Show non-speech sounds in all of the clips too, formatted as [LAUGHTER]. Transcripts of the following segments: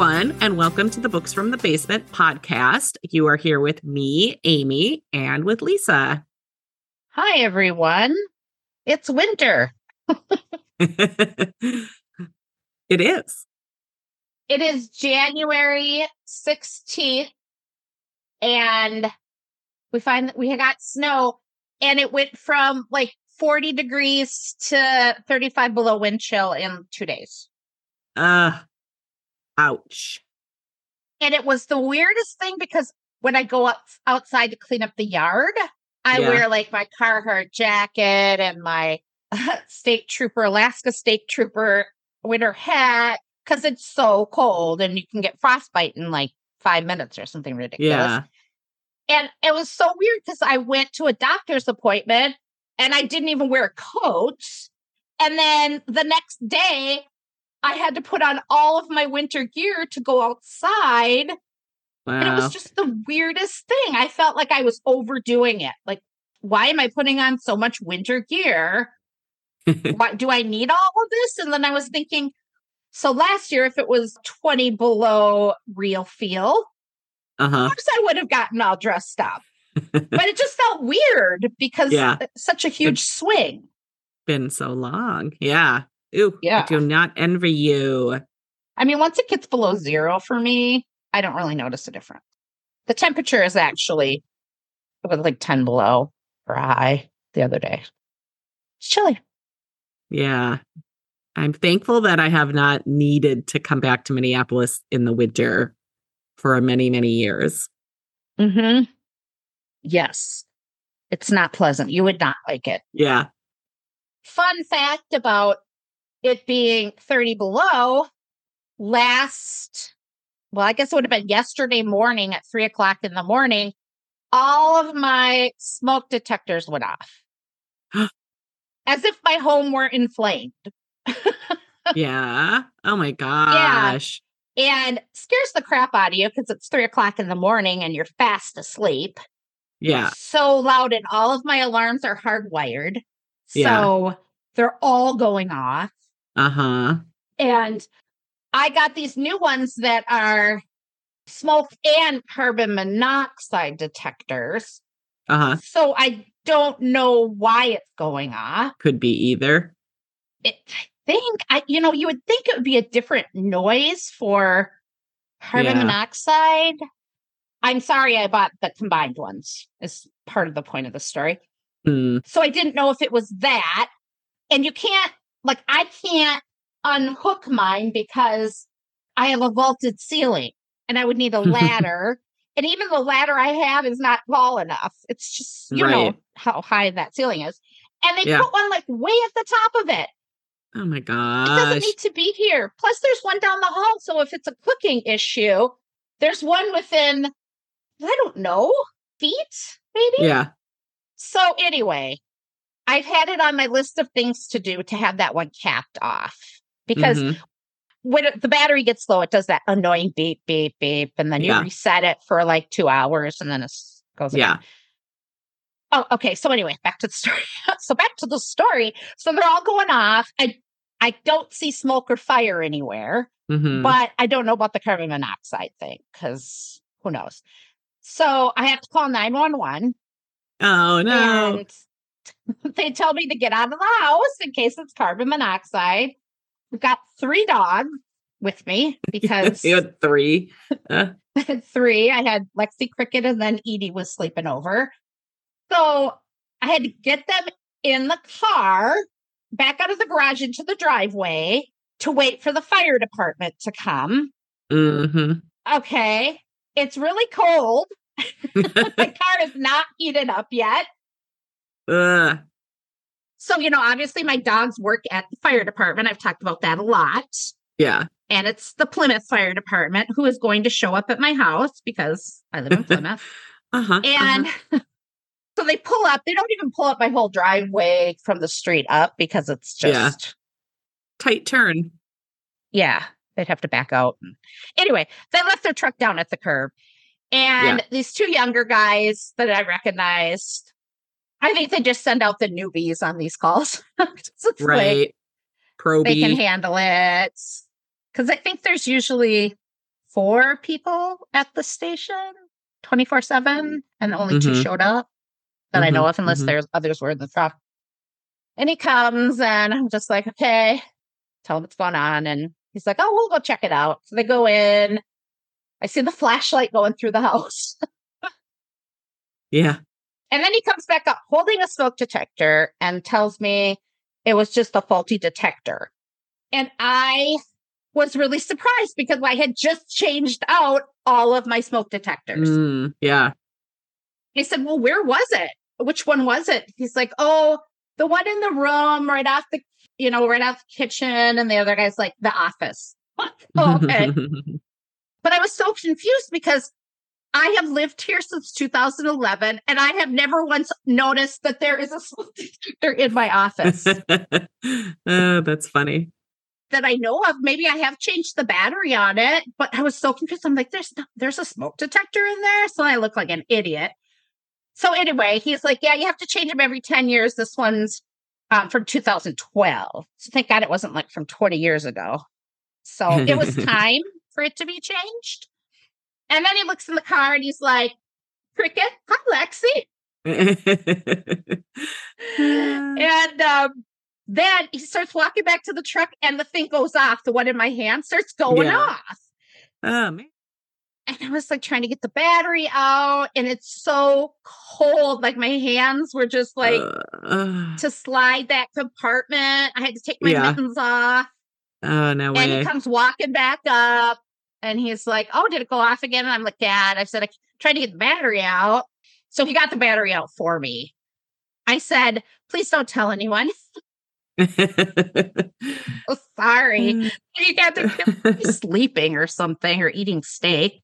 Everyone, and welcome to the Books from the Basement podcast. You are here with me, Amy, and with Lisa. Hi, everyone. It's winter. [LAUGHS] it is. It is January 16th, and we find that we got snow, and it went from like 40 degrees to 35 below wind chill in two days. Uh, ouch. And it was the weirdest thing because when I go up outside to clean up the yard, I Yeah. wear like my Carhartt jacket and my [LAUGHS] state trooper, Alaska state trooper winter hat because it's so cold and you can get frostbite in like five minutes or something ridiculous. Yeah. And it was so weird because I went to a doctor's appointment and I didn't even wear a coat. And then the next day, I had to put on all of my winter gear to go outside. And it was just the weirdest thing. I felt like I was overdoing it. Like, why am I putting on so much winter gear? [LAUGHS] Why do I need all of this? And then I was thinking, so last year, if it was 20 below real feel, uh of course I would have gotten all dressed up. but it [LAUGHS] just felt weird because Yeah. such a huge swing. Been so long. Yeah. Ooh, Yeah. I do not envy you. I mean, once it gets below zero for me, I don't really notice a difference. The temperature is actually it was like 10 below or high the other day. It's chilly. Yeah. I'm thankful that I have not needed to come back to Minneapolis in the winter for many, many years. Mm-hmm. Yes. It's not pleasant. You would not like it. Yeah. Fun fact about it being 30 below last, well, I guess it would have been yesterday morning at three o'clock in the morning. All of my smoke detectors went off [GASPS] as if my home were inflamed [LAUGHS] Yeah. Oh my gosh. Yeah. and scares the crap out of you because it's three o'clock in the morning and you're fast asleep. Yeah. so loud and all of my alarms are hardwired. Yeah. So they're all going off. Uh huh. And I got these new ones that are smoke and carbon monoxide detectors. Uh huh. So I don't know why it's going off. Could be either. It, I think I, you know, you would think it would be a different noise for carbon Yeah. monoxide. I'm sorry I bought the combined ones is part of the point of the story. Hmm. So I didn't know if it was that. And you can't, like, I can't unhook mine because I have a vaulted ceiling and I would need a [LAUGHS] ladder. and even the ladder I have is not tall enough. It's just, you know, how high that ceiling is. And they Yeah. put one like way at the top of it. Oh my God. It doesn't need to be here. Plus, there's one down the hall. So if it's a cooking issue, there's one within, I don't know, feet, maybe? Yeah. So anyway, I've had it on my list of things to do to have that one capped off because Mhm. when it- the battery gets low, it does that annoying beep, beep, beep, and then you Yeah. reset it for like two hours, and then it goes. again. Yeah. Oh, okay. So anyway, back to the story. [LAUGHS] so back to the story. So they're all going off. I I don't see smoke or fire anywhere Mhm. but I don't know about the carbon monoxide thing because who knows. So I have to call 911 Oh no. and [LAUGHS] they tell me to get out of the house in case it's carbon monoxide. We've got three dogs with me [LAUGHS] because you had three. I had [LAUGHS] three. I had Lexi Cricket and then Edie was sleeping over. So I had to get them in the car, back out of the garage into the driveway to wait for the fire department to come. hmm Okay. It's really cold. the car is not heated up yet. Ugh. So, you know, obviously my dogs work at the fire department. I've talked about that a lot. Yeah. And it's the Plymouth Fire Department who is going to show up at my house because I live in [LAUGHS] Plymouth. Uh-huh. And [LAUGHS] so they pull up. They don't even pull up my whole driveway from the street up because it's just, Yeah. tight turn. yeah, they'd have to back out. Anyway, they left their truck down at the curb. And these two younger guys that I recognized, I think they just send out the newbies on these calls. [LAUGHS] It's like, Right. they can handle it. Because I think there's usually four people at the station 24 7, and only two Mhm. showed up that I know of, unless mhm. there's others were in the truck. And he comes, and I'm just like, okay, tell him what's going on. And he's like, oh, we'll go check it out. So they go in. I see the flashlight going through the [LAUGHS] house. Yeah. And then he comes back up holding a smoke detector and tells me it was just a faulty detector. And I was really surprised because I had just changed out all of my smoke detectors. Mm, yeah. I said, Well, where was it? Which one was it? He's like, Oh, the one in the room right off the, you know, right off the kitchen. And the other guy's like, The office. oh, [LAUGHS] okay. [LAUGHS] but I was so confused because I have lived here since 2011 and I have never once noticed that there is a smoke [LAUGHS] detector in my office [LAUGHS] oh, that's funny. that I know of. Maybe I have changed the battery on it, but I was so confused. I'm like, there's no, there's a smoke detector in there. So I look like an idiot. So anyway, he's like, yeah, you have to change them every 10 years. This one's um, from 2012. So thank God it wasn't like from 20 years ago. So it was [LAUGHS] time for it to be changed. And then he looks in the car and he's like, Cricket, hi, Lexi. [LAUGHS] And um, then he starts walking back to the truck and the thing goes off. The one in my hand starts going Yeah. off. oh, man. And I was like trying to get the battery out, and it's so cold. Like my hands were just like Uh, to slide that compartment. I had to take my Yeah. mittens off. oh, no And he comes walking back up and he's like, Oh, did it go off again? And I'm like, Dad, I said, I tried to get the battery out. So he got the battery out for me. I said, Please don't tell anyone. [LAUGHS] Oh, sorry. You got to be [LAUGHS] sleeping or something or eating steak.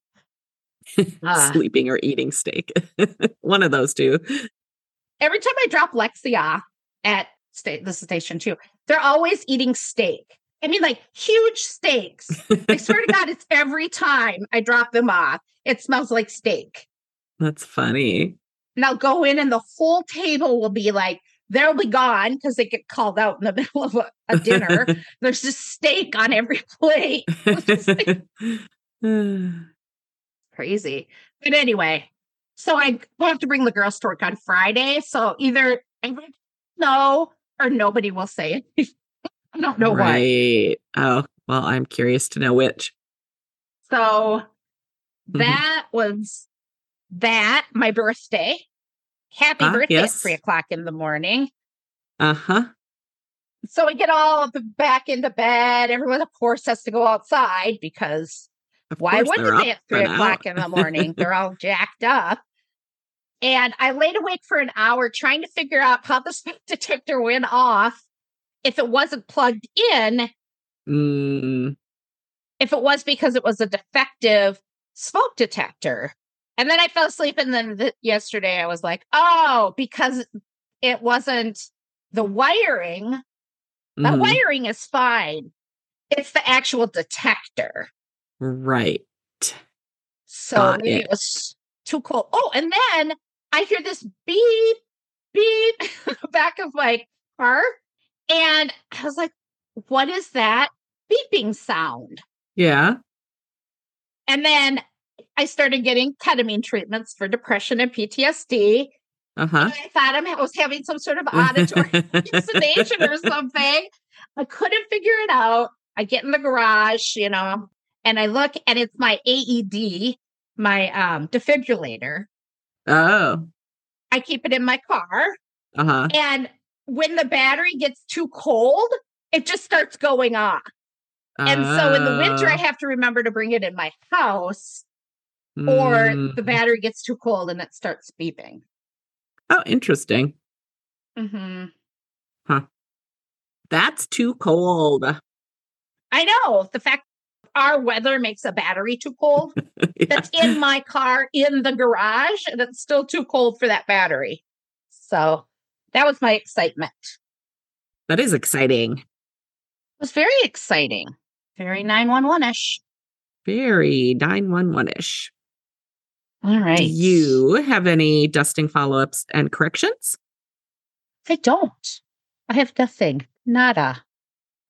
Uh, Sleeping or eating steak. [LAUGHS] One of those two. every time I drop Lexia at sta- the station too, they're always eating steak. I mean, like huge steaks. I swear to [LAUGHS] God, it's every time I drop them off, it smells like steak. That's funny. And I'll go in, and the whole table will be like, they'll be gone because they get called out in the [LAUGHS] middle of a, a dinner. [LAUGHS] There's just steak on every plate. Like [SIGHS] crazy. But anyway, so I will have to bring the girls to work on Friday. So either I know or nobody will say it. I don't know right. Oh, well, I'm curious to know which. So Mhm. that was that, my birthday. Happy Ah, birthday yes. at three o'clock in the morning. Uh huh. So we get all back into bed. Everyone, of course, has to go outside because Of why wouldn't they at three o'clock in the morning? They're all [LAUGHS] jacked up. And I laid awake for an hour trying to figure out how the [LAUGHS] smoke detector went off if it wasn't plugged in, Mm, if it was because it was a defective smoke detector. And then I fell asleep. And then th- yesterday I was like, oh, because it wasn't the wiring. The mhm. wiring is fine. It's the actual detector. Right. So Got maybe it. it was too cold. Oh, and then I hear this beep, beep [LAUGHS] back of my car. And I was like, what is that beeping sound? Yeah. And then I started getting ketamine treatments for depression and PTSD. Uh huh. And I thought I'm- was having some sort of [LAUGHS] auditory hallucination or something. I couldn't figure it out. I get in the garage, you know, and I look and it's my AED, my um, defibrillator. oh. I keep it in my car. Uh huh. And when the battery gets too cold, it just starts going off. And so in the winter, I Oh. have to remember to bring it in my house, or Mm. the battery gets too cold and it starts beeping. Oh, interesting. hmm Huh. That's too cold. I know the fact our weather makes a battery too cold. [LAUGHS] Yeah. That's in my car in the garage, and it's still too cold for that battery. So that was my excitement. That is exciting. It was very exciting, very 911 ish. Very 911 ish. All right. Do you have any dusting follow ups and corrections? I don't. I have nothing. Nada.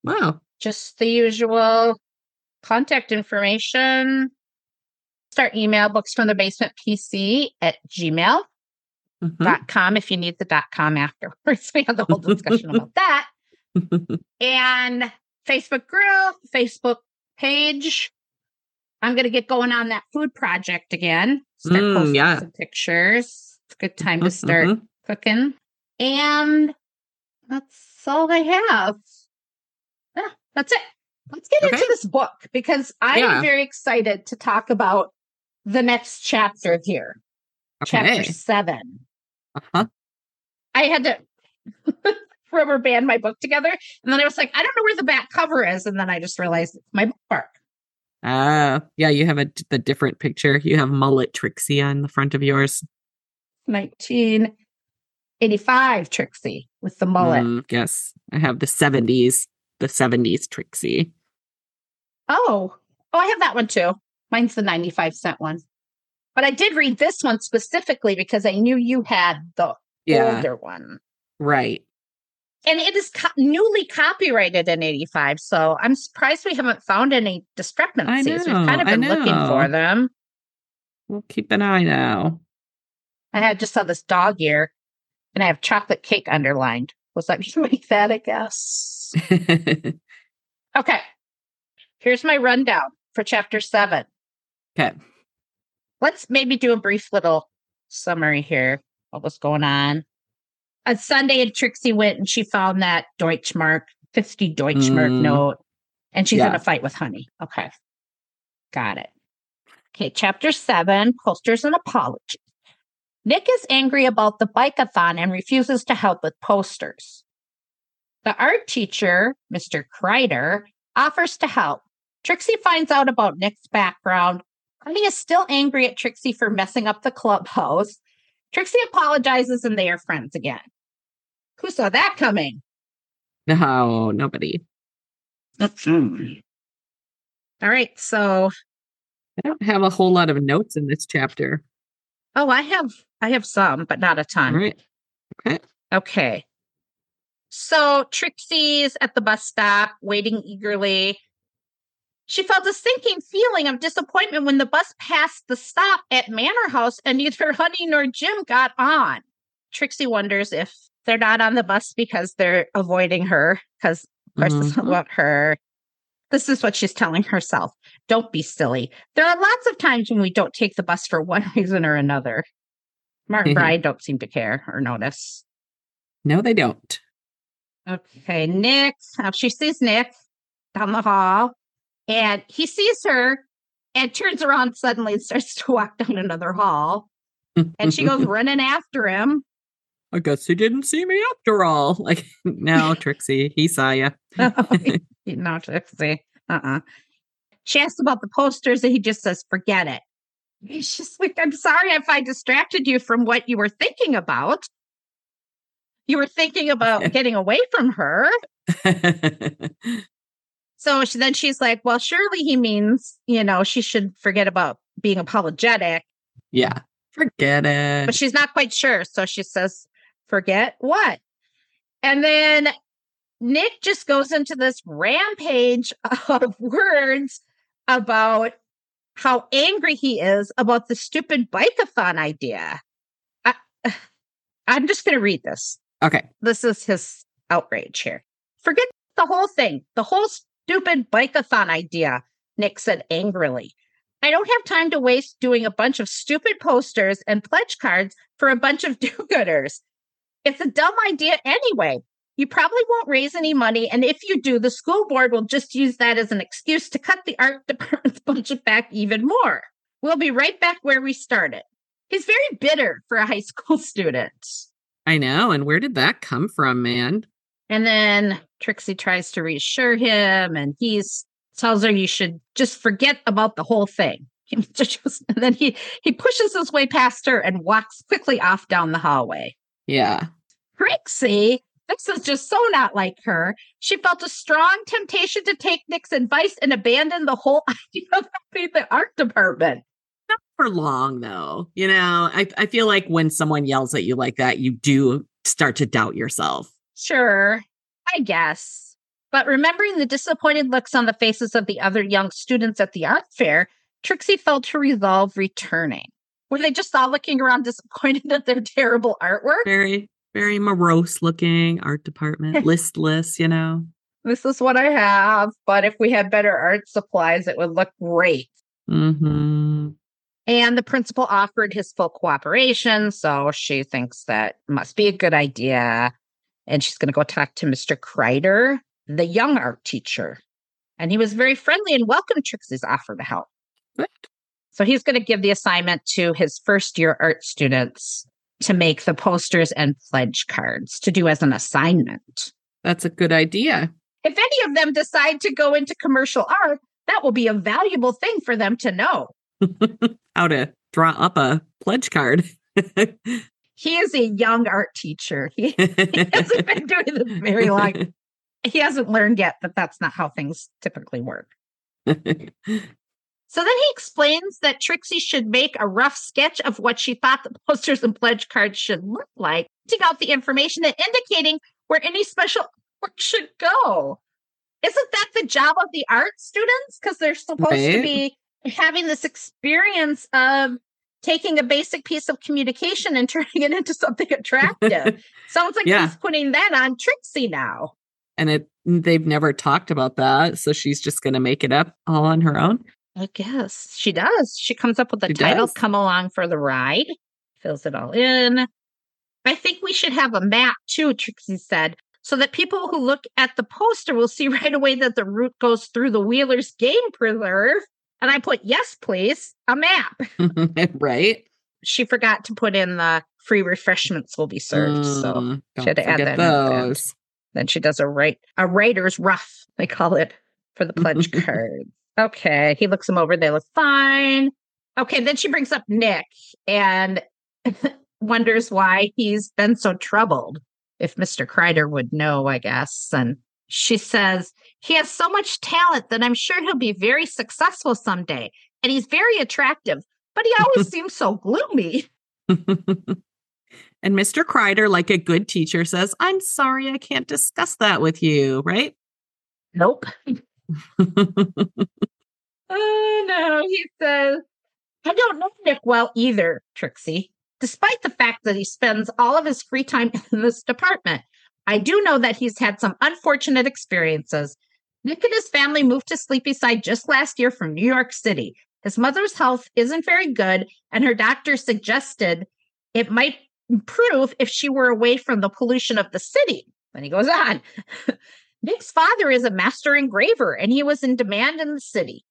Wow. Just the usual contact information. Start email books from the basement PC at gmail.com Mhm. if you need the dot com afterwards. [LAUGHS] We had the whole discussion about that. [LAUGHS] And Facebook group, Facebook page. I'm going to get going on that food project again. Start Mm, posting yeah. some pictures. It's a good time to Mhm, start mhm. cooking. And that's all I have. Yeah, that's it. Let's get into this book because I Yeah. am very excited to talk about the next chapter here, chapter seven. Uh-huh. I had to [LAUGHS] rubber band my book together, and then I was like, I don't know where the back cover is, and then I just realized it's my bookmark. Ah, yeah, you have a the different picture. You have mullet Trixie on the front of yours. 1985 Trixie with the mullet. Mm, yes, I have the 70s, the 70s Trixie. Oh, oh, I have that one too. Mine's the 95 cent one. But I did read this one specifically because I knew you had the Yeah, older one. right. And it is co- newly copyrighted in 85. So I'm surprised we haven't found any discrepancies. We've kind of been looking for them. We'll keep an eye now. I had just saw this dog ear and I have chocolate cake underlined. Was that [LAUGHS] to make that, I guess? [LAUGHS] Okay. Here's my rundown for chapter seven. okay. Let's maybe do a brief little summary here. What was going on? On Sunday, Trixie went and she found that Deutschmark, 50 Deutschmark Mm. note, and she's in a fight with Honey. Okay. Got it. Okay, chapter seven posters and apology. Nick is angry about the bikeathon and refuses to help with posters. The art teacher, Mr. Kreider, offers to help. Trixie finds out about Nick's background. Honey is still angry at Trixie for messing up the clubhouse. Trixie apologizes and they are friends again. Who saw that coming? No, nobody. Not me. All right, so I don't have a whole lot of notes in this chapter. oh, I have I have some, but not a ton. right. Okay. Okay. So Trixie's at the bus stop, waiting eagerly. She felt a sinking feeling of disappointment when the bus passed the stop at Manor House and neither [LAUGHS] Honey nor Jim got on. Trixie wonders if they're not on the bus because they're avoiding her, because of course it's Mhm. about her. This is what she's telling herself. Don't be silly. There are lots of times when we don't take the bus for [LAUGHS] one reason or another. Martin Mhm. Brian don't seem to care or notice. No, they don't. Okay, Nick. uh, she sees Nick down the hall, and he sees her and turns around suddenly and starts to walk down another hall. And she goes [LAUGHS] running after him. I guess he didn't see me after all. [LAUGHS] Like, no, [LAUGHS] Trixie, he saw you. no, Trixie. Uh-uh. She asks about the posters, and he just says, "Forget it." He's just like, "I'm sorry if I distracted you from what you were thinking about. You were thinking about getting away from her." So she, then she's like, well, surely he means, you know, she should forget about being apologetic, yeah, forget it. but she's not quite sure. So she says, forget what? And then Nick just goes into this rampage [LAUGHS] of words about how angry he is about the stupid bikeathon idea. I, [SIGHS] I'm just going to read this. okay. This is his outrage here. Forget the whole thing, the whole stupid bikeathon idea, Nick said angrily. I don't have time to waste doing a bunch of stupid posters and pledge cards for a bunch of [LAUGHS] do gooders. It's a dumb idea anyway. You probably won't raise any money, and if you do, the school board will just use that as an excuse to cut the art [LAUGHS] department's budget back even more. We'll be right back where we started. He's very bitter for a high school [LAUGHS] student. I know. And where did that come from, man? And then Trixie tries to reassure him, and he's tells her you should just forget about the whole thing. [LAUGHS] and then he he pushes his way past her and walks quickly off down the hallway. Yeah. Trixie, this is just so not like her. She felt a strong temptation to take Nick's advice and abandon the whole [LAUGHS] idea of helping the art department. Not for long, though. You know, I, I feel like when someone yells at you like that, you do start to doubt yourself. Sure, I guess. But remembering the disappointed looks on the faces of the other young students at the art fair, Trixie felt her resolve returning. Were they just all looking around disappointed [LAUGHS] at their terrible artwork? Very, very morose looking art department, [LAUGHS] listless, you know. This is what I have, but if we had better art supplies, it would look great. Mm-hmm. And the principal offered his full cooperation. So she thinks that must be a good idea. And she's going to go talk to Mr. Kreider, the young art teacher. And he was very friendly and welcomed Trixie's offer to help. Good. So he's going to give the assignment to his first year art students to make the posters and pledge cards to do as an assignment. That's a good idea. If any of them decide to go into commercial art, that will be a valuable thing for them to know. [LAUGHS] How to draw up a pledge card. [LAUGHS] he is a young art teacher. He, [LAUGHS] he hasn't been [LAUGHS] doing this very long. He hasn't learned yet that that's not how things typically work. So then he explains that Trixie should make a rough sketch of what she thought the posters and pledge cards should look like, putting out the information and indicating where any special work should go. Isn't that the job of the art students? Because they're supposed right. to be having this experience of taking a basic piece of communication and [LAUGHS] turning it into something attractive. [LAUGHS] Sounds like yeah. he's putting that on Trixie now. And it they've never talked about that. So she's just gonna make it up all on her own. I guess she does. She comes up with the she title, does. Come Along for the Ride, fills it all in. I think we should have a map too, Trixie said, so that people who look at the poster will see [LAUGHS] right away that the route goes through the Wheeler's Game Preserve. And I put, yes, please, a map. [LAUGHS] right. She forgot to put in the free refreshments will be served. Mm, so she had to add that those. Then she does a write a writer's rough, they call it, for the [LAUGHS] pledge cards. Okay. He looks them over. They look fine. Okay. Then she brings up Nick and [LAUGHS] wonders why he's been so troubled. If Mr. Kreider would know, I guess. And she says, he has so much talent that I'm sure he'll be very successful someday. And he's very attractive, but he always [LAUGHS] seems so gloomy. [LAUGHS] and Mr. Kreider, like a good teacher, says, I'm sorry, I can't discuss that with you, right? Nope. oh [LAUGHS] no, he says, I don't know Nick well either, Trixie, despite the fact that he spends all of his free time in this department. I do know that he's had some unfortunate experiences. Nick and his family moved to Sleepyside just last year from New York City. His mother's health isn't very good, and her doctor suggested it might improve if she were away from the pollution of the city. Then he goes on. [LAUGHS] Nick's father is a master engraver and he was in demand in the city.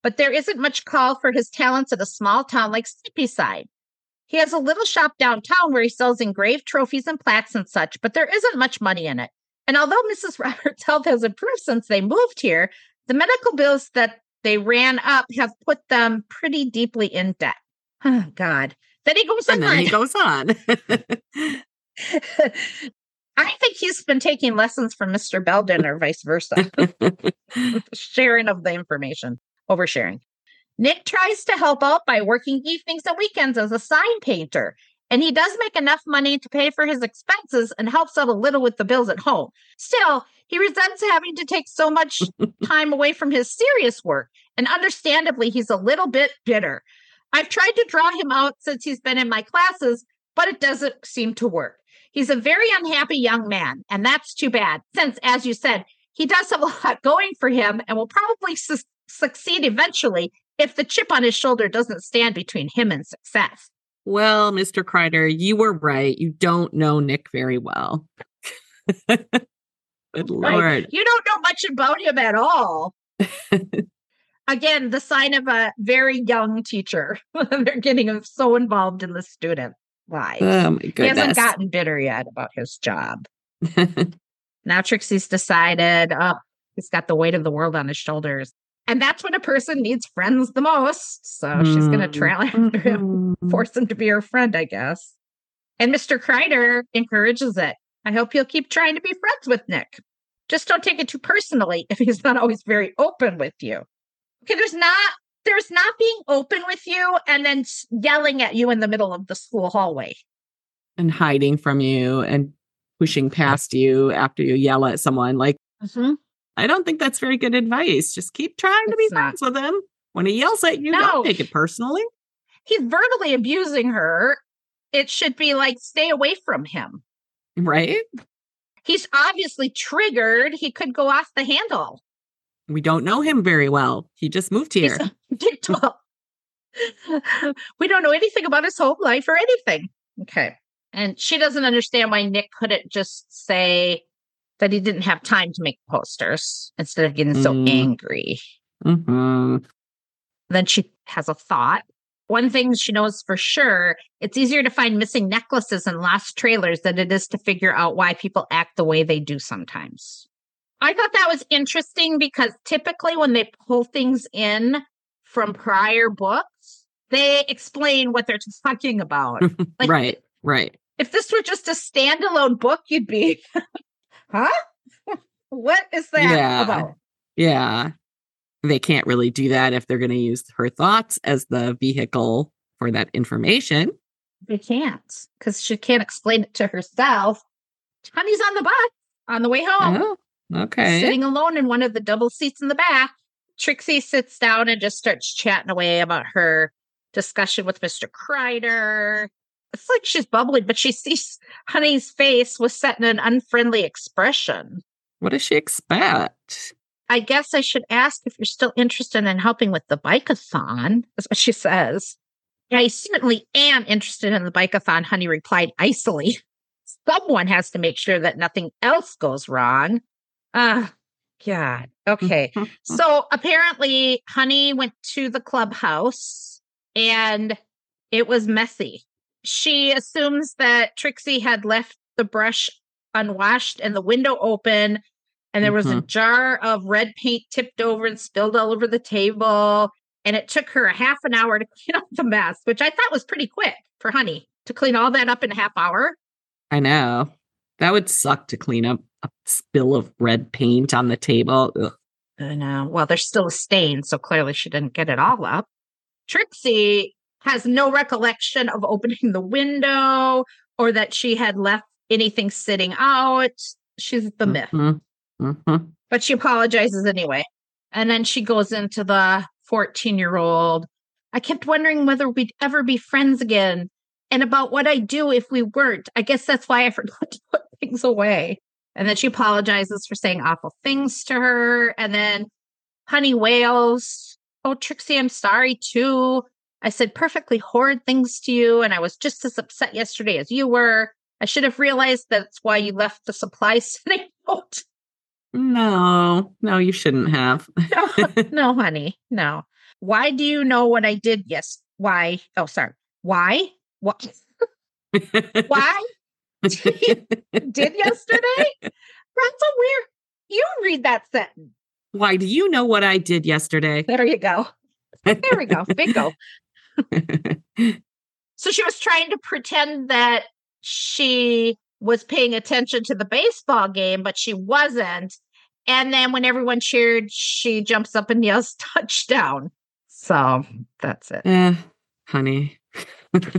But there isn't much call for his talents at a small town like Sleepyside. He has a little shop downtown where he sells engraved trophies and plaques and such, but there isn't much money in it. And although Mrs. Roberts' [LAUGHS] health has improved since they moved here, the medical bills that they ran up have put them pretty deeply in debt. Oh, God. Then he goes and on. then he goes on. [LAUGHS] I think he's been taking lessons from Mr. Belden or vice versa. [LAUGHS] Sharing of the information, oversharing. Nick tries to help out by working evenings and weekends as a sign painter, and he does make enough money to pay for his expenses and helps out a little with the bills at home. Still, he resents having to take so much [LAUGHS] time away from his serious work, and understandably, he's a little bit bitter. I've tried to draw him out since he's been in my classes, but it doesn't seem to work. He's a very unhappy young man, and that's too bad, since, as you said, he does have a lot going for him and will probably su- succeed eventually if the chip on his shoulder doesn't stand between him and success. Well, Mr. Kreider, you were right. You don't know Nick very well. [LAUGHS] Good Lord. Right. You don't know much about him at all. [LAUGHS] Again, the sign of a very young teacher. [LAUGHS] They're getting so involved in the student lives. Oh my goodness. He hasn't gotten bitter yet about his job. now Trixie's decided, oh, he's got the weight of the world on his shoulders. And that's when a person needs friends the most. So mm. she's going to trail after him, mm-hmm. force him to be her friend, I guess. And Mr. Kreider encourages it. I hope you'll keep trying to be friends with Nick. Just don't take it too personally if he's not always very open with you. Okay, there's not there's not being open with you and then yelling at you in the middle of the school hallway and hiding from you and pushing past you after you yell at someone like mm-hmm. I don't think that's very good advice. Just keep trying to be not. friends with him. When he yells at you, No. don't take it personally. He's verbally abusing her. It should be like, stay away from him. Right? He's obviously triggered. He could go off the handle. We don't know him very well. He just moved here. [LAUGHS] [LAUGHS] We don't know anything about his home life or anything. Okay. And she doesn't understand why Nick couldn't just say that he didn't have time to make posters instead of getting so Mm. angry. hmm Then she has a thought. One thing she knows for sure it's easier to find missing necklaces and lost trailers than it is to figure out why people act the way they do sometimes. I thought that was interesting because typically when they pull things in from prior books, they explain what they're talking about. [LAUGHS] Like- right, right. if this were just a standalone book, you'd be, [LAUGHS] huh? [LAUGHS] what is that Yeah. about? Yeah. They can't really do that if they're going to use her thoughts as the vehicle for that information. They can't because she can't explain it to herself. Honey's on the bus on the way home, Oh, okay. sitting alone in one of the double seats in the back. Trixie sits down and just starts chatting away about her discussion with Mr. Kreider. It's like she's bubbling, but she sees Honey's face was set in an unfriendly expression. What does she expect? I guess I should ask if you're still interested in helping with the bikeathon. That's what she says. I certainly am interested in the bikeathon, Honey replied icily. Someone has to make sure that nothing else goes wrong. Ah, God. Okay. [LAUGHS] So apparently, Honey went to the clubhouse and it was messy. She assumes that Trixie had left the brush unwashed and the window open, and there was a mm-hmm. jar of red paint tipped over and spilled all over the table. And it took her a half an hour to [LAUGHS] clean up the mess, which I thought was pretty quick for Honey to clean all that up in a half hour. I know. That would suck to clean up a spill of red paint on the table. Ugh. I know. Well, there's still a stain, so clearly she didn't get it all up. Trixie has no recollection of opening the window or that she had left anything sitting out. She's the myth, Mhm. Mhm. but she apologizes anyway. And then she goes into the 14 year old. I kept wondering whether we'd ever be friends again and about what I'd do if we weren't. I guess that's why I [LAUGHS] forgot to put things away. And then she apologizes for saying awful things to her. And then Honey wails, Oh, Trixie, I'm sorry too. I said perfectly horrid things to you, and I was just as upset yesterday as you were. I should have realized that's why you left the supply sitting [LAUGHS] out. No, no, you shouldn't have. [LAUGHS] No, no, honey, no. Why do you know what I did? Yes. Why? Oh, sorry. Why? What? Why [LAUGHS] did yesterday? That's so weird. You read that sentence. Why do you know what I did yesterday? There you go. There we go. Bingo. [LAUGHS] So she was trying to pretend that she was paying attention to the baseball game, but she wasn't. And then when everyone cheered, she jumps up and yells [LAUGHS] touchdown. So that's it. eh, honey. [LAUGHS] Let's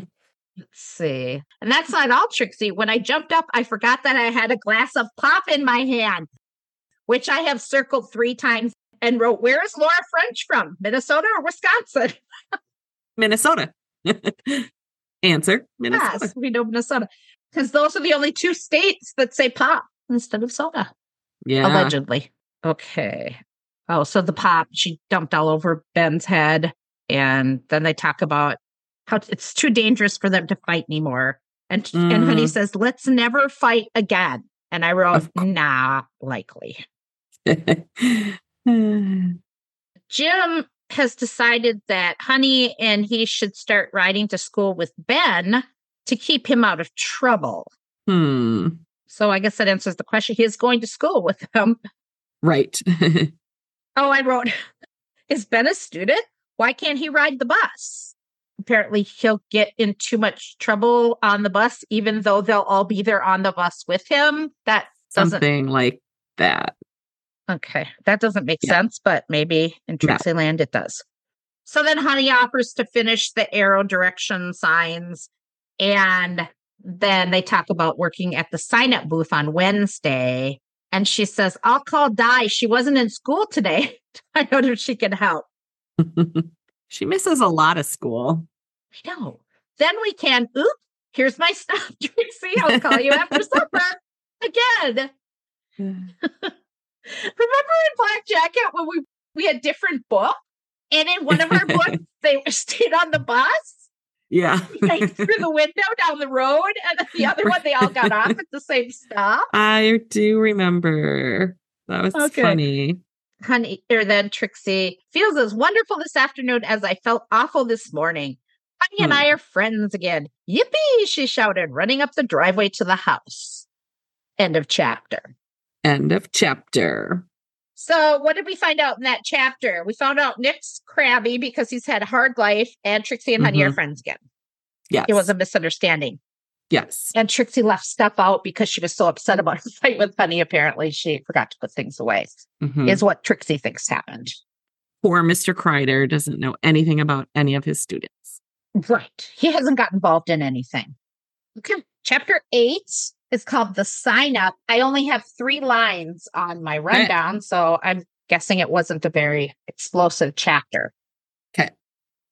see. And that's not all, Trixie. When I jumped up, I forgot that I had a glass of pop in my hand, which I have circled three times and wrote, Where is Laura French from? Minnesota or Wisconsin? Minnesota. [LAUGHS] Answer Minnesota. Yes, we know Minnesota. Because those are the only two states that say pop instead of soda, Yeah. allegedly. Okay. Oh, so the pop, she dumped all over Ben's head. And then they talk about how it's too dangerous for them to fight anymore. And, and mm. Honey says, let's never fight again. And I wrote, nah, likely. [LAUGHS] Jim has decided that Honey and he should start riding to school with Ben to keep him out of trouble. hmm. So I guess that answers the question. He is going to school with them. Right. [LAUGHS] Oh, I wrote, is Ben a student? Why can't he ride the bus? Apparently, he'll get in too much trouble on the bus, even though they'll all be there on the bus with him. That doesn't, Something like that. Okay, that doesn't make Yeah. sense, but maybe in No. Trixieland it does. So then Honey offers to finish the arrow direction signs. And then they talk about working at the sign up booth on Wednesday. And she says, I'll call Di. She wasn't in school today. [LAUGHS] I know if she can help. [LAUGHS] she misses a lot of school. I know. Then we can, oops, here's my stuff, [LAUGHS] Trixie. I'll call you after supper again. Remember in Black Jacket when we, we had different books? And in one of our [LAUGHS] books, they stayed on the bus? Yeah. [LAUGHS] like through the window down the road. And then the other one, they all got off at the same stop. [LAUGHS] I do remember. That was okay. funny. Honey, or then Trixie feels as wonderful this afternoon as I felt awful this morning. Honey hmm. and I are friends again. Yippee, she shouted, running up the driveway to the house. End of chapter. End of chapter. So, what did we find out in that chapter? We found out Nick's crabby because he's had a hard life, and Trixie and Honey mm-hmm. are friends again. Yes. It was a misunderstanding. Yes. And Trixie left stuff out because she was so upset about her [LAUGHS] fight with Honey. Apparently, she forgot to put things away, mm-hmm. is what Trixie thinks happened. Poor Mr. Kreider doesn't know anything about any of his students. Right. He hasn't got involved in anything. Okay. Chapter eight is called The Sign Up. I only have three lines on my rundown, okay. so I'm guessing it wasn't a very explosive chapter. Okay.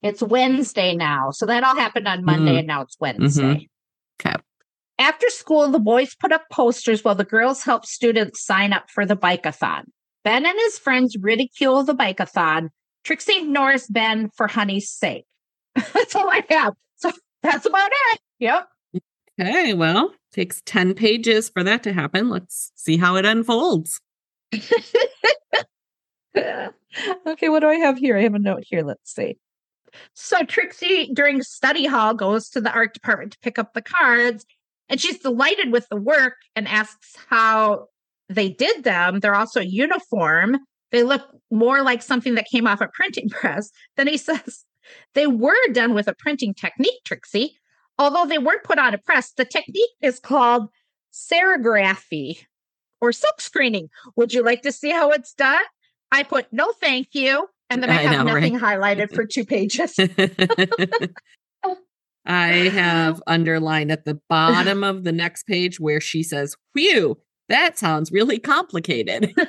It's Wednesday now. So that all happened on Monday, mm-hmm. and now it's Wednesday. Mm-hmm. Okay. After school, the boys put up posters while the girls help students sign up for the bikeathon. Ben and his friends ridicule the bikeathon. Trixie ignores Ben for Honey's sake. [LAUGHS] that's all I have. So that's about it. Yep. Okay, well, takes 10 pages for that to happen. Let's see how it unfolds. [LAUGHS] okay, what do I have here? I have a note here. Let's see. So Trixie, during study hall, goes to the art department to pick up the cards, and she's delighted with the work and asks how they did them. They're also uniform. They look more like something that came off a printing [LAUGHS] press. Then he says, They were done with a printing technique, Trixie. Although they weren't put on a press, the technique is called serigraphy or silk screening. Would you like to see how it's done? I put no thank you. And then I, I have know, nothing right? highlighted for two pages. [LAUGHS] I have underlined at the bottom of the next page where she says, Whew, that sounds really complicated. [LAUGHS]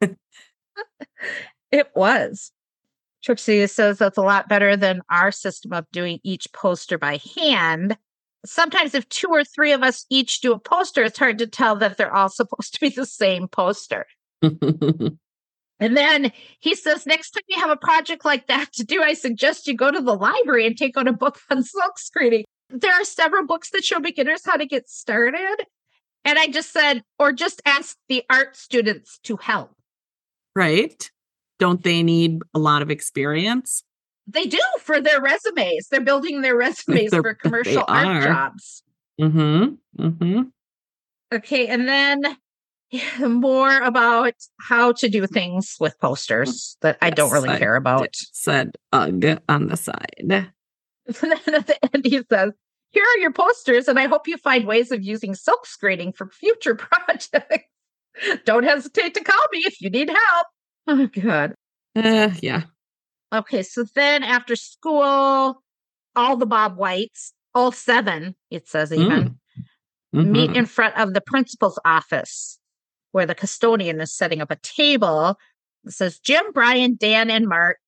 [LAUGHS] it was. Trixie says that's a lot better than our system of doing each poster by hand. Sometimes, if two or three of us each do a poster, it's hard to tell that they're all [LAUGHS] supposed to be the same poster. [LAUGHS] and then he says, next time you have a project like that to do, I suggest you go to the library and take out a book on silk screening. There are several books that show beginners how to get started. And I just said, or just ask the art students to help. Right don't they need a lot of experience? They do for their resumes. They're building their resumes for [LAUGHS] commercial art jobs. Mm-hmm. Mm-hmm. Okay, and then [LAUGHS] more about how to do things with posters that yes, I don't really I care about. Said UG on the side. [LAUGHS] then at the end, he says, Here are your posters, and I hope you find ways of using silk screening for future projects. don't hesitate to call me if you need help. Oh, God. Uh, yeah. Okay. So then after school, all the Bob Whites, all seven, it says even, mm. mm-hmm. meet in front of the principal's office where the custodian is setting up a table. It says Jim, Brian, Dan, and Mart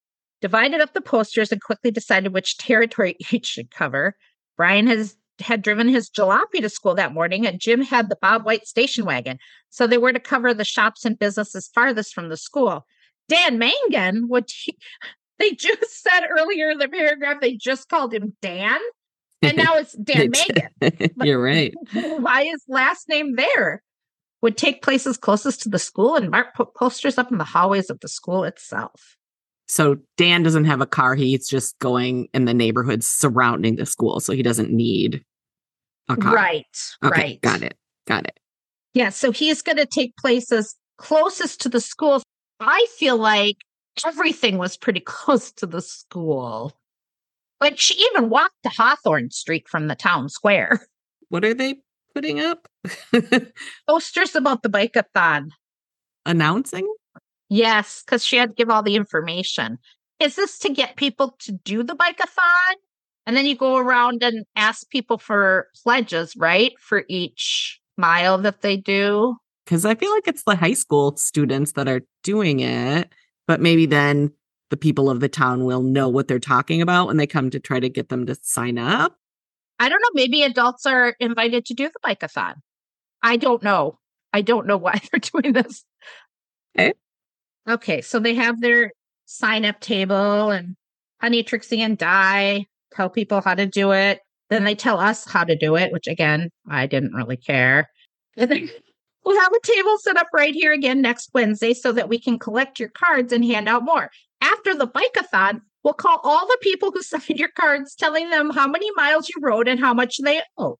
divided up the posters and quickly decided which territory [LAUGHS] each should cover. Brian has had driven his jalopy to school that morning, and Jim had the Bob White station wagon. So they were to cover the shops and businesses farthest from the school. Dan Mangan, what [LAUGHS] they just said earlier in the paragraph, they just called him Dan. And now it's [LAUGHS] Dan Mangan. [LAUGHS] You're right. Why is last name there? Would take places closest to the school and Mart put posters up in the hallways of the school itself. So Dan doesn't have a car. He's just going in the neighborhoods surrounding the school. So he doesn't need a car. Right. Okay, right. Got it. Got it. Yeah. So he's going to take places closest to the school. I feel like everything was pretty [LAUGHS] close to the school. Like she even walked to Hawthorne Street from the town square. [LAUGHS] What are they putting up? [LAUGHS] Posters about the bikeathon. Announcing? Yes, because she had to give all the information. Is this to get people to do the bikeathon? And then you go around and ask people for pledges, right? For each mile that they do. Because I feel like it's the high school students that are doing it, but maybe then the people of the town will know what they're talking about when they come to try to get them to sign up. I don't know. Maybe adults are invited to do the bikeathon. I don't know. I don't know why [LAUGHS] they're doing this. Okay. Okay. So they have their sign up table and Honey, Trixie, and Di tell people how to do it. Then they tell us how to do it, which again, I didn't really care. And then [LAUGHS] we'll have a table set up right here again next Wednesday so that we can collect your cards and hand out more. After the bikeathon, we'll call all the people who [LAUGHS] signed your cards, telling them how many miles you rode and how much they owe.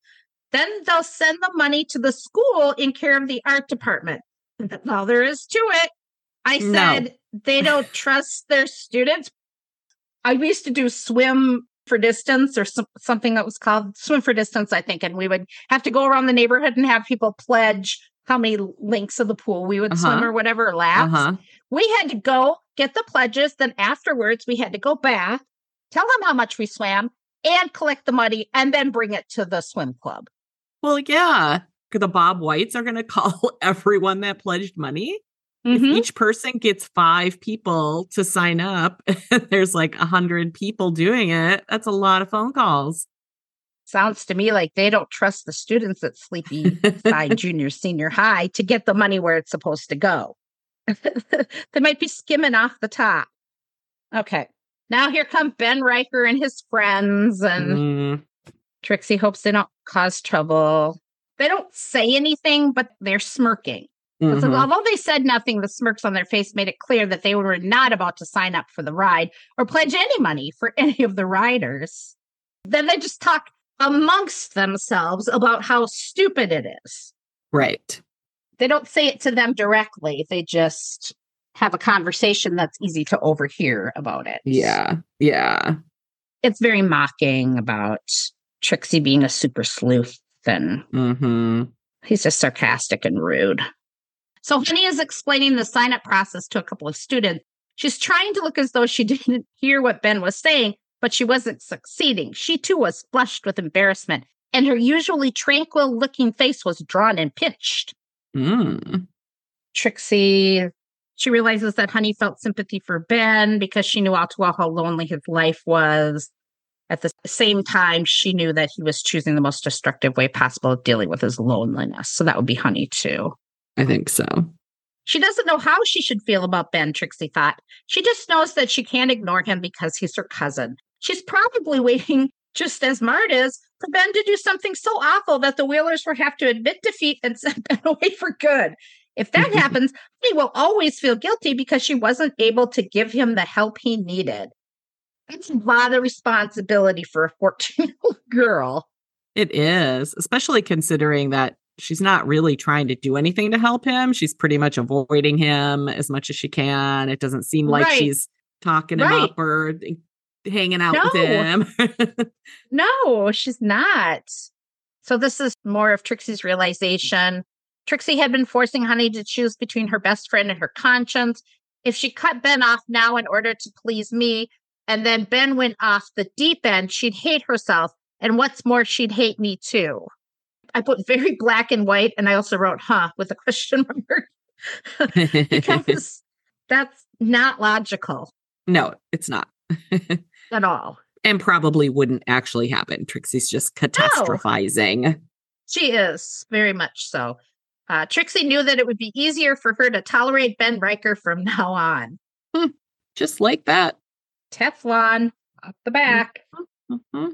Then they'll send the money to the school in care of the art department. That's all there is to it. I No. said they don't trust their students. I used to do swim for distance or some, something that was called swim for distance, I think. And we would have to go around the neighborhood and have people pledge how many links of the pool we would swim Uh-huh. or whatever laps. huh. We had to go get the pledges. Then afterwards, we had to go back, tell them how much we swam, and collect the money, and then bring it to the swim club. Well, yeah. The Bob Whites are going [LAUGHS] to call everyone that pledged money. If Mhm. each person gets five people to sign up, [LAUGHS] there's like a hundred people doing it. That's a lot of phone calls. Sounds to me like they don't trust the students at Sleepy Side [LAUGHS] Junior Senior High to get the money where it's supposed to go. [LAUGHS] they might be skimming off the top. Okay. Now here come Ben Riker and his friends, and Mm, Trixie hopes they don't cause trouble. They don't say anything, but they're smirking. Because mhm. although they said nothing, the smirks on their face made it clear that they were not about to sign up for the ride or pledge any money for [LAUGHS] any of the riders. Then they just talk amongst themselves about how stupid it is. Right. They don't say it to them directly, they just have a conversation that's easy to overhear about it. Yeah. Yeah. It's very mocking about Trixie being a super sleuth and hmm He's just sarcastic and rude. So Honey is explaining the sign up process to a couple of students. She's trying to look as though she [LAUGHS] didn't hear what Ben was saying, but she wasn't succeeding. She too was flushed with embarrassment, and her usually tranquil looking face was drawn and pinched. Mm. Trixie, she realizes that Honey felt sympathy for Ben because she knew all too well how lonely his life was. At the same time, she knew that he was choosing the most destructive way possible of dealing with his loneliness. So that would be Honey too. I think so. She doesn't know how she should feel about Ben, Trixie thought. She just knows that she can't ignore him because he's her cousin. She's probably [LAUGHS] waiting, just as Mart is, for Ben to do something so awful that the Wheelers will have to admit defeat and [LAUGHS] send Ben away for good. If that [LAUGHS] happens, he will always feel guilty because she wasn't able to give him the help he needed. That's a lot of responsibility for a 14 year old girl. It is, especially considering that she's not really trying to do anything to help him. She's pretty much avoiding him as much as she can. It doesn't seem like Right. she's talking him Right. up or eh, hanging out with him. [LAUGHS] No, she's not. So this is more of Trixie's realization. Trixie had been forcing Honey to choose between her best friend and her conscience. If she cut Ben off now in order to please me, and then Ben went off the deep end, she'd hate herself. And what's more, she'd hate me too. I put very black and white, and I also wrote, huh, with a question [LAUGHS] mark. [LAUGHS] because that's not logical no, it's not. [LAUGHS] at all. and probably wouldn't actually happen. Trixie's just catastrophizing. She is very much so. Uh, Trixie knew that it would be easier for her to tolerate Ben Riker from now on. Just like that. Teflon up the back. Mhm.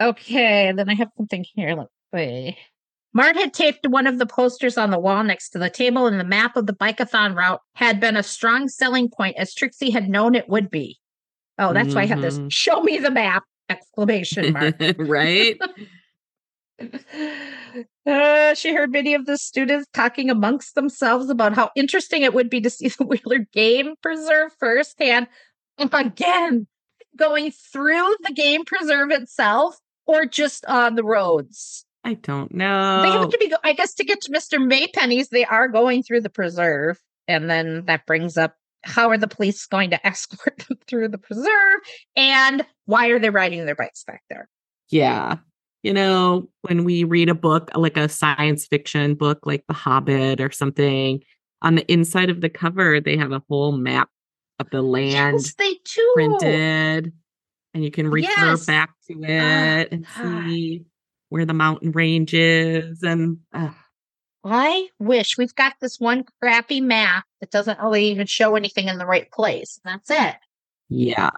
Okay, then I have something here. Let's see. Mart had taped one of the posters on the wall next to the table, and the map of the bikeathon route had been a strong selling point, as Trixie had known it would be. Oh, that's why I have this. Mhm. Show me the map! Exclamation mark. [LAUGHS] right? [LAUGHS] Uh, she heard many of the students talking amongst themselves about how interesting it would be to see [LAUGHS] the Wheeler game preserve firsthand. Again, going through the game preserve itself or just on the roads. I don't know. They have to be, go- I guess, to get to Mr. Maypenny's, they are going through the preserve. And then that brings up how are the police going to [LAUGHS] escort them through the preserve? And why are they riding their bikes back there? Yeah. you know, when we read a book, like a science fiction book like The Hobbit or something, on the inside of the cover, they have a whole map of the land Yes, they do. printed, and you can refer Yes. back to oh it and God. see where the mountain range is. And uh, I wish we've got this one crappy map that doesn't really even show anything in the right place. That's it. yeah,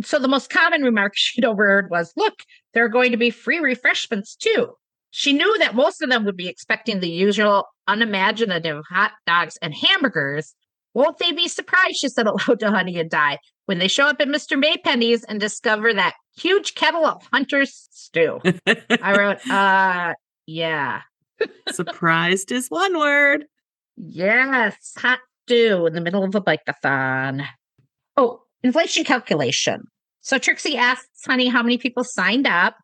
So the most common remark [LAUGHS] she'd overheard was, look, there are going to be free refreshments too. She knew that most of them would be expecting the usual unimaginative hot dogs and hamburgers. Won't they be surprised, she said aloud [LAUGHS] to Honey and Di, when they show up at Mr. Maypenny's and discover that huge kettle of Hunter's stew. I wrote, [LAUGHS] uh, yeah. surprised is one word. Yes, hot stew in the middle of a bike-a-thon. Oh, inflation calculation. So Trixie asks Honey how many people signed up,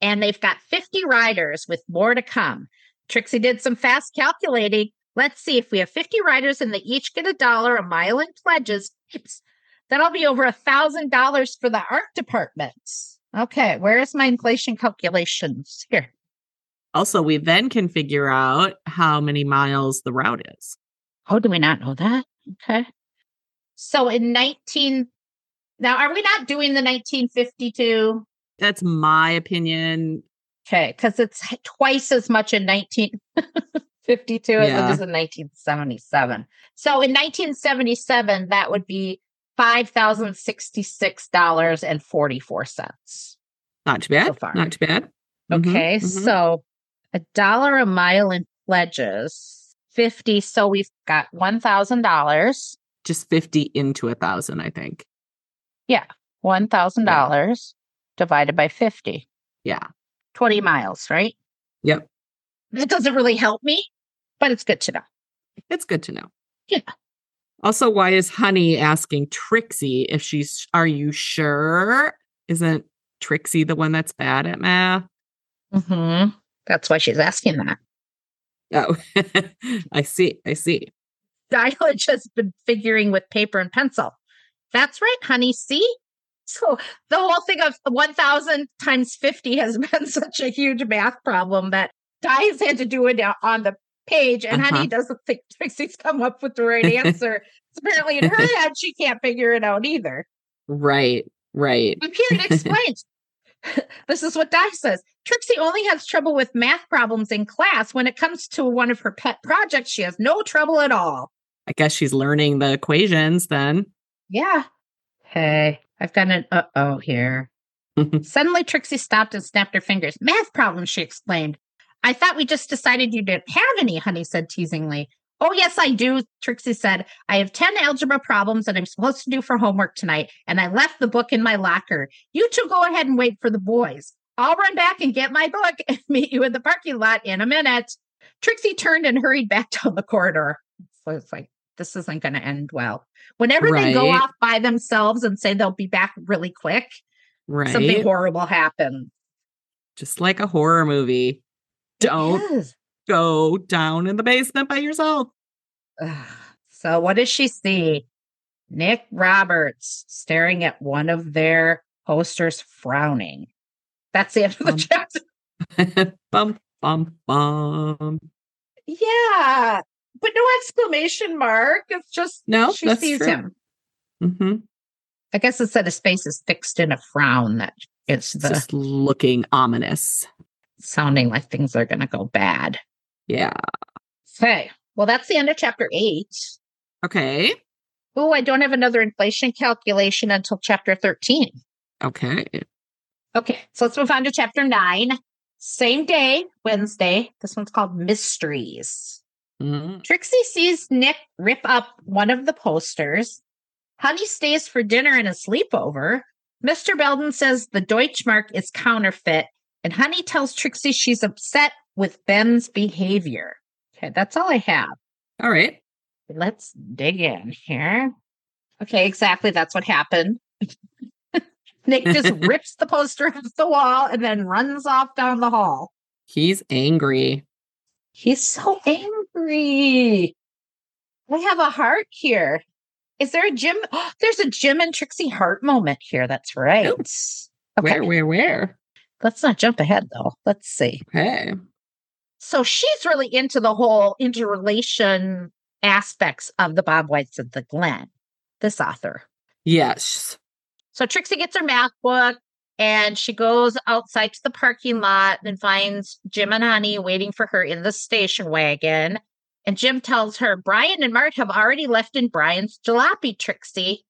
and they've got 50 riders with more to come. Trixie did some fast calculating. Let's see if we have 50 riders and they each get a dollar a mile in pledges. Oops, that'll be over a thousand dollars for the art department. Okay, where is my inflation calculations? Here. Also, we then can figure out how many miles the route is. Oh, do we not know that? Okay. So in 19 now are we not doing the 1952? That's my opinion. Okay, because it's twice as much in 1952 as Yeah. it is in 1977. So in 1977, that would be five thousand sixty-six dollars and forty-four cents. Not too bad. So far. Not too bad. Mhm, Okay, mhm. so a dollar a mile in pledges, 50. So we've got one thousand dollars. just 50 into a thousand, I think. Yeah. one thousand dollars divided by fifty. Yeah. 20 miles, right? Yep. That doesn't really help me, but it's good to know. It's good to know. Yeah. Also, why is Honey asking Trixie if she's, are you sure? Isn't Trixie the one that's bad at math? hmm That's why she's asking that. Oh, [LAUGHS] I see. I see. [LAUGHS] Had just been figuring with paper and pencil. That's right, honey. See? So the whole thing of 1,000 times 50 has [LAUGHS] been such a huge math problem that Di's had to do it on the page, and Uh-huh. honey doesn't think [LAUGHS] Trixie's come up with the right [LAUGHS] answer. Apparently, in her head, she can't figure it out either. Right. Right. But here it explains. this is what Di says. Trixie only has trouble with math problems in class. When it comes to one of her pet projects, she has no trouble at all. I guess she's learning the equations then. Yeah. Hey, I've got an uh oh here. [LAUGHS] Suddenly, Trixie stopped and snapped her fingers. Math problems, she explained. I thought we just decided you didn't have any, Honey said teasingly. Oh, yes, I do, Trixie said. I have 10 algebra problems that I'm supposed to do for homework tonight, and I left the book in my locker. You two go ahead and wait for the boys. I'll run back and get my book [LAUGHS] and meet you in the parking lot in a minute. Trixie turned and hurried back [LAUGHS] down the corridor. So it's like, this isn't going to end well. Whenever they go off by themselves and say they'll be back really quick, right. something horrible happens. Just like a horror movie. Don't Yes. go down in the basement by yourself. So what does she see? Nick Roberts staring at one of their posters, frowning. That's the end of the Um, chapter. bum, bum, bum. Yeah, but no exclamation mark. It's just No, she sees true. him. hmm I guess instead of space is fixed in a frown. That it's It's the just looking ominous. Sounding like things are going to go bad. Yeah. Okay, well that's the end of chapter eight. Okay. Oh, I don't have another inflation calculation until chapter thirteen. Okay. Okay, so let's move on to chapter nine. Same day, Wednesday. This one's called Mysteries. Mm. Trixie sees Nick rip up one of the posters. Honey stays for dinner and a sleepover. Mr. Belden says the Deutschmark is counterfeit, and Honey tells Trixie she's upset with Ben's behavior. Okay, that's all I have. All right. Let's dig in here. Okay, exactly. That's what happened. [LAUGHS] Nick just [LAUGHS] rips the poster off the wall and then runs off down the hall. He's angry. He's so angry. I have a heart here. Is there a Jim? [GASPS] there's a Jim and Trixie heart moment here. That's right. Oh. Okay. Where, where, where? Let's not jump ahead though. Let's see. Okay. So she's really into the whole interrelation aspects of the Bob Whites of the Glen, this author. Yes. So Trixie gets her math book and she goes outside to the parking lot and finds Jim and Honey waiting for her in the station wagon. And Jim tells her Brian and Mart have already left in Brian's jalopy, Trixie.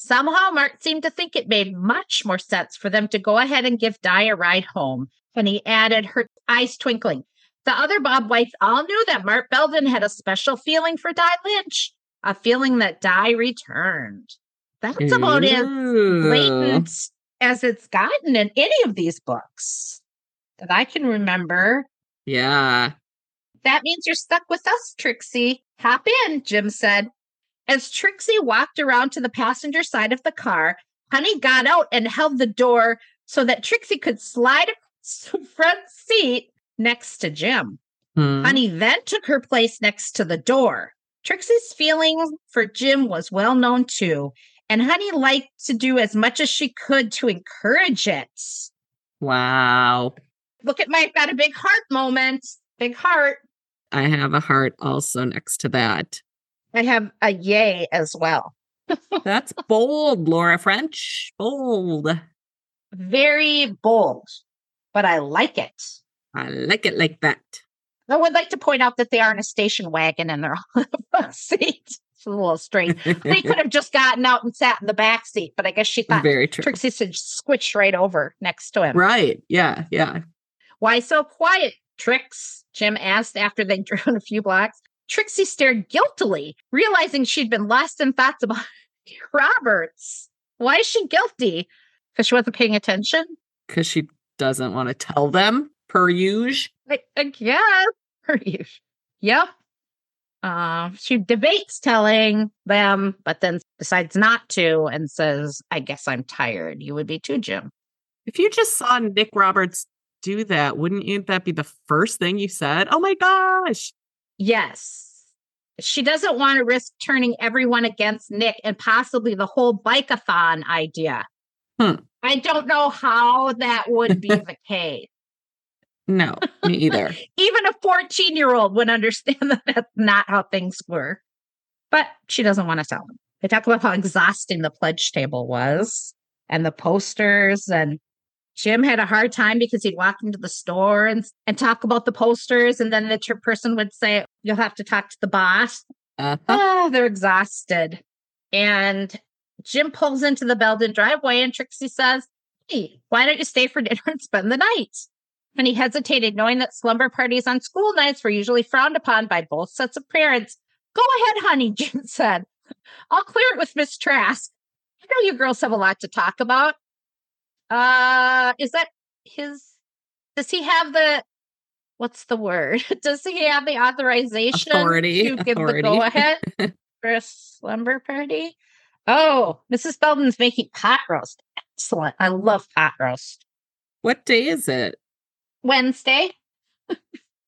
Somehow Mart seemed to think it made much more sense for them to go ahead and give Di a ride home. And he added, her eyes twinkling. The other Bob Whites all knew that Mart Belden had a special feeling for Di Lynch, a feeling that Di returned. That's about as blatant as it's gotten in any of these books that I can remember. Yeah. That means you're stuck with us, Trixie. Hop in, Jim said. As Trixie walked around to the passenger side of the car, Honey got out and held the door so that Trixie could slide across [LAUGHS] the front seat next to Jim. Hmm. Honey then took her place next to the door. Trixie's feeling for Jim was well known too, and Honey liked to do as much as she could to encourage it. Wow. Look at my got a big heart moment. Big heart. I have a heart also next to that. I have a yay as well. That's bold, Laura French. Bold. Very bold, but I like it. I like it like that. I would like to point out that they are in a station wagon and they're all [LAUGHS] in the front seat. It's a little strange. They [LAUGHS] could have just gotten out and sat in the back seat, but I guess she thought Very true. Trixie should squish right over next to him. Right. Yeah. Yeah. Why so quiet, Trix? Jim asked after they'd [LAUGHS] driven a few blocks. Trixie stared guiltily, realizing she'd been lost in thoughts about [LAUGHS] Roberts. Why is she guilty? Because she wasn't paying attention? Because she doesn't want to tell them per usual. I, I guess. Her use. Yep. Uh, she debates telling them, but then decides not to and says, I guess I'm tired. You would be too, Jim. If you just saw Nick Roberts do that, wouldn't you, that be the first thing you said? Oh my gosh. Yes. She doesn't want to risk turning everyone against Nick and possibly the whole bike-a-thon idea. Hmm. I don't know how that would be [LAUGHS] the case. No, me either. [LAUGHS] Even a 14 year old would understand [LAUGHS] that that's not how things were. But she doesn't want to tell them. They talk about how exhausting the pledge table was and the posters. And Jim had a hard time because he'd walk into the store and, and talk about the posters. And then the person would say, You'll have to talk to the boss. Uh-huh. Ah, they're exhausted. And Jim pulls into the Belden driveway and Trixie says, Hey, why don't you stay for dinner and spend the night? And he hesitated, knowing that slumber parties on school nights were usually frowned upon by both sets of parents. Go ahead, honey, [LAUGHS] Jim said. I'll clear it with Miss Trask. I know you girls have a lot to talk about. Uh, is that his? Does he have the? What's the word? [LAUGHS] Does he have the authorization Authority, to give the [LAUGHS] go ahead for a slumber party? Oh, Mrs. Belden's making pot roast. Excellent. I love pot roast. What day is it? Wednesday.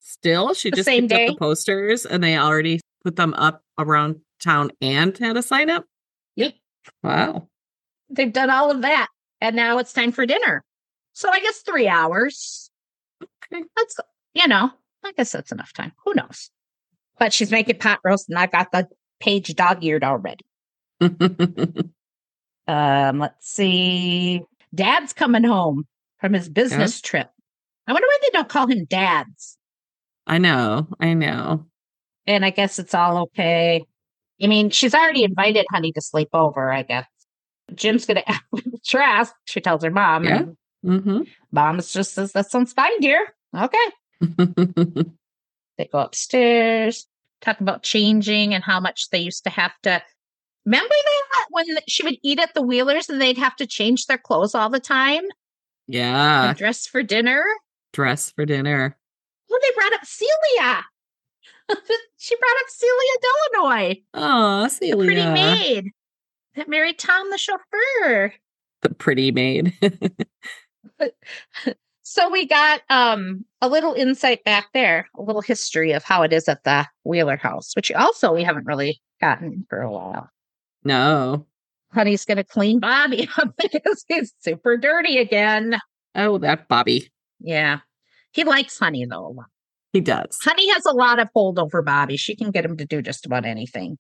Still, she just same picked up day. the posters and they already put them up around town and had a sign up. Yep. Wow. They've done all of that. And now it's time for dinner. So I guess three hours. Okay. That's, you know, I guess that's enough time. Who knows? But she's making pot roast and I got the page dog eared already. [LAUGHS] Um, let's see. Dad's coming home from his business trip. I wonder why they don't call him Dad's. I know. I know. And I guess it's all okay. I mean, she's already invited Honey to sleep over, I guess. Jim's gonna [LAUGHS] Trask, she tells her mom. Yeah. Mm-hmm. mom's just says, That sounds fine, dear. Okay. [LAUGHS] They go upstairs, talk about changing and how much they used to have to. Remember that when she would eat at the Wheelers and they'd have to change their clothes all the time yeah. dress for dinner? Dress for dinner. Oh, they brought up Celia. [LAUGHS] she brought up Celia Delanoy, Oh, the Celia. pretty maid that married Tom the chauffeur. The pretty maid. [LAUGHS] [LAUGHS] So we got um a little insight back there, a little history of how it is at the Wheeler house, which also we haven't really gotten for a while. no. Honey's gonna clean Bobby [LAUGHS] up because he's super dirty again. Oh, that Bobby. Yeah. He likes Honey, though, a lot. He does. Honey has a lot of hold over Bobby. She can get him to do just about anything.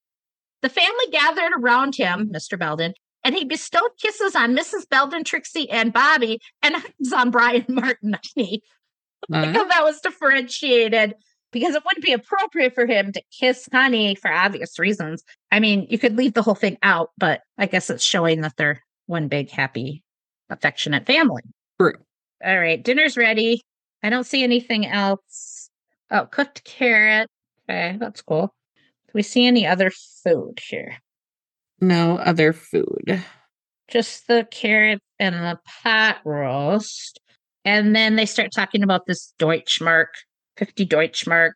The family gathered around him, Mr. Belden, and he bestowed kisses on Mrs. Belden, Trixie, and Bobby, and [LAUGHS] hugs on Brian Martin. Honey. I [LAUGHS] Uh, thought that was differentiated because it wouldn't be appropriate for him to kiss Honey for obvious reasons. I mean, you could leave the whole thing out, but I guess it's showing that they're one big, happy, affectionate family. True. All right, dinner's ready. I don't see anything else. Oh, cooked carrot. Okay, that's cool. Do we see any other food here? no other food. Just the carrot and the pot roast. And then they start talking about this Deutschmark, 50 Deutschmark.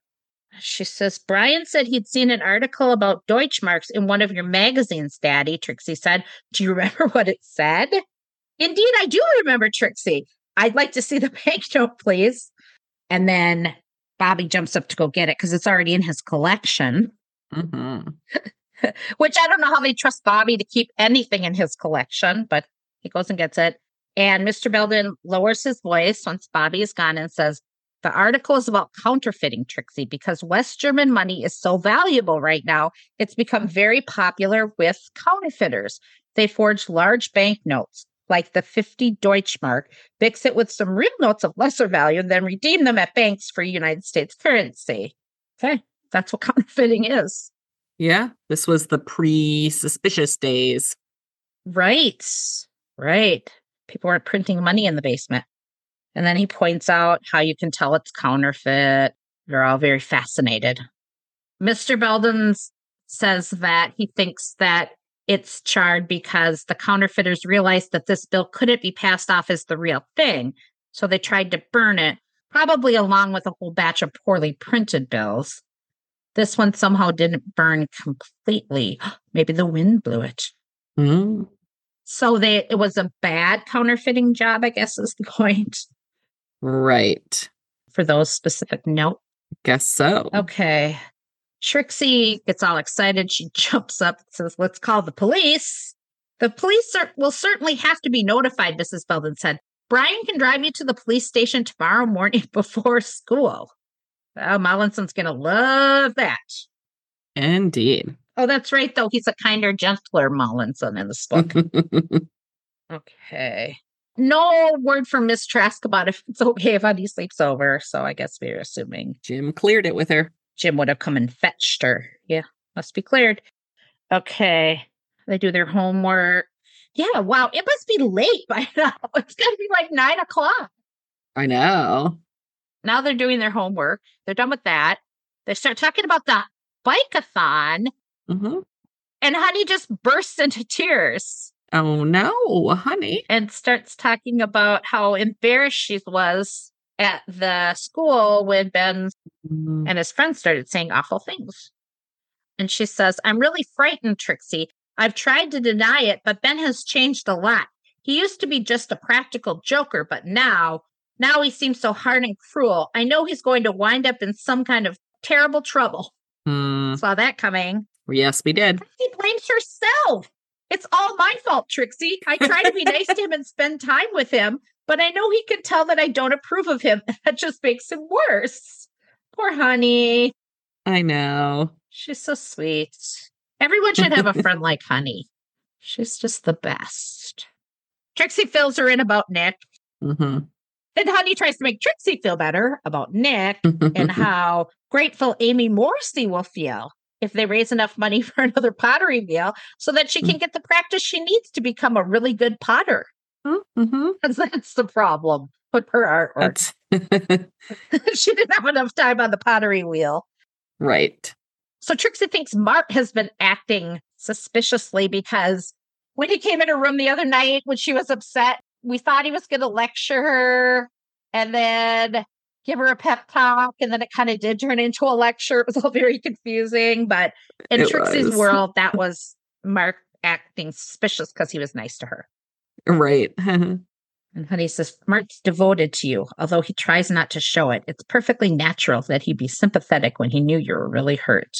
She says, Brian said he'd seen an article about Deutschmarks in one of your magazines, Daddy, Trixie said. Do you remember [LAUGHS] what it said? Indeed, I do remember, Trixie. I'd like to see the [LAUGHS] banknote, please. And then Bobby jumps up to go get it because it's already in his collection, hmm [LAUGHS] which I don't know how they trust Bobby to keep anything in his collection, but he goes and gets it. And Mr. Belden lowers his voice once Bobby is gone and says, The article is about counterfeiting, Trixie, because West German money is so valuable right now. It's become very popular with counterfeiters. They forge large banknotes like the 50 Deutschmark, mix it with some real notes of lesser value, and then redeem them at banks for United States currency. Okay, that's what [LAUGHS] counterfeiting is. Yeah, this was the pre-suspicious days. Right, right. People weren't printing money in the basement. And then he points out how you can tell it's counterfeit. They're all very fascinated. Mr. Belden says that he thinks that it's charred because the counterfeiters realized that this bill couldn't be passed off as the real thing. So they tried to burn it, probably along with a whole batch of poorly printed bills. This one somehow didn't burn completely. [GASPS] Maybe the wind blew it. Mm, So they it was a bad counterfeiting job, I guess is the [LAUGHS] point right. for those specific note. Guess so. Okay. Trixie gets all excited. She [LAUGHS] jumps up and says, Let's call the police. The police are, will certainly have to be notified, Mrs. Belden said. Brian can drive you to the police station tomorrow morning [LAUGHS] before school. Oh, Molinson's going to love that. Indeed. Oh, that's right, though. He's a kinder, gentler Mollinson in this book. [LAUGHS] Okay. No word from Miss Trask about if it's okay if Honey sleeps over. So I guess we're assuming Jim cleared it with her. Jim would have come and fetched her. Yeah, must be cleared. Okay. They do their homework. Yeah, wow. It must be late by [LAUGHS] now. It's going to be like nine o'clock. I know. Now they're doing their homework. They're done with that. They start talking about the bike-a-thon, hmm and Honey just bursts into tears. Oh no, honey. and starts talking about how embarrassed she was at the school when Ben Mm, and his friends started saying awful things. And she says, I'm really frightened, Trixie. I've tried to deny it, but Ben has changed a lot. He used to be just a practical joker, but now, now he seems so hard and cruel. I know he's going to wind up in some kind of terrible trouble. mm, Saw that coming. yes, we did. She blames herself. It's all my fault, Trixie. I try to be [LAUGHS] nice to him and spend time with him, but I know he can tell that I don't approve of him. [LAUGHS] That just makes him worse. Poor honey. I know. She's so sweet. Everyone should have a friend [LAUGHS] like Honey. She's just the best. Trixie fills her in about Nick, hmm and Honey tries to make Trixie feel better about Nick and [LAUGHS] how grateful Amy Morrissey will feel if they raise enough money [LAUGHS] for another pottery wheel so that she can get the practice she needs to become a really good potter. hmm Because [LAUGHS] that's the problem with her artwork. She didn't have enough time on the pottery wheel. right. So Trixie thinks Mart has been acting suspiciously because when he came in her room the other night when she was upset, we thought he was going to lecture her and then give her a pep talk. And then it kind of did turn into a lecture. It was all very confusing. But in It Trixie's was. world, that was Mart acting suspicious because he was nice to her. Right. And Honey says, Mart's devoted to you, although he tries not to show it. It's perfectly natural that he'd be sympathetic when he knew you were really hurt.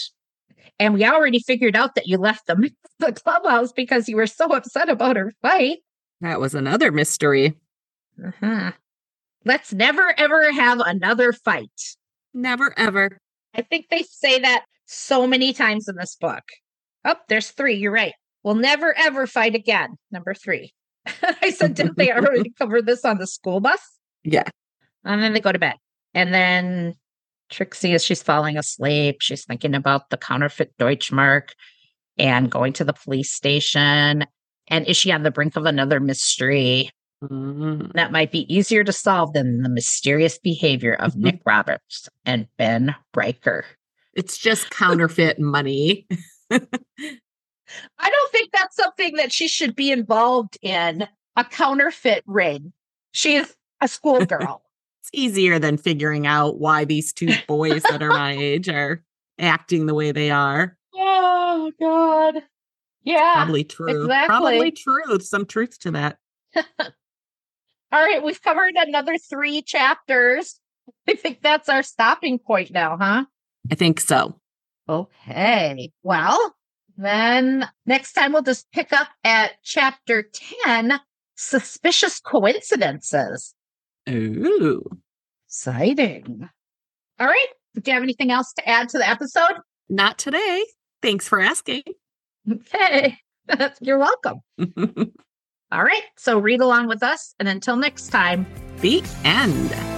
And we already figured out that you left the, [LAUGHS] the clubhouse because you were so upset about her fight. That was another mystery. Uh-huh. Let's never ever have another fight. Never ever. I think they say that so many times in this book. Oh, there's three. You're right. We'll never ever fight again. Number three. [LAUGHS] I said, didn't they already [LAUGHS] cover this on the school bus? Yeah. And then they go to bed. And then Trixie, as she's falling asleep, she's thinking about the counterfeit Deutschmark and going to the police station. And is she on the brink of another mystery Mhm. that might be easier to solve than the mysterious behavior of Nick Roberts and Ben Riker? It's just counterfeit money. [LAUGHS] I don't think that's something that she should be involved in a counterfeit ring. She's a schoolgirl. [LAUGHS] It's easier than figuring out why these two boys that are my [LAUGHS] age are acting the way they are. oh, God. Yeah. Probably true. exactly. Probably true. Some truth to that. [LAUGHS] All right. We've covered another three chapters. I think that's our stopping point now, huh? I think so. Okay. Well, then next time we'll just pick up at chapter 10 Suspicious Coincidences. Ooh. Exciting. All right. Do you have anything else to add to the episode? Not today. Thanks for asking. Okay. [LAUGHS] You're welcome. [LAUGHS] All right. So read along with us. And until next time, the end.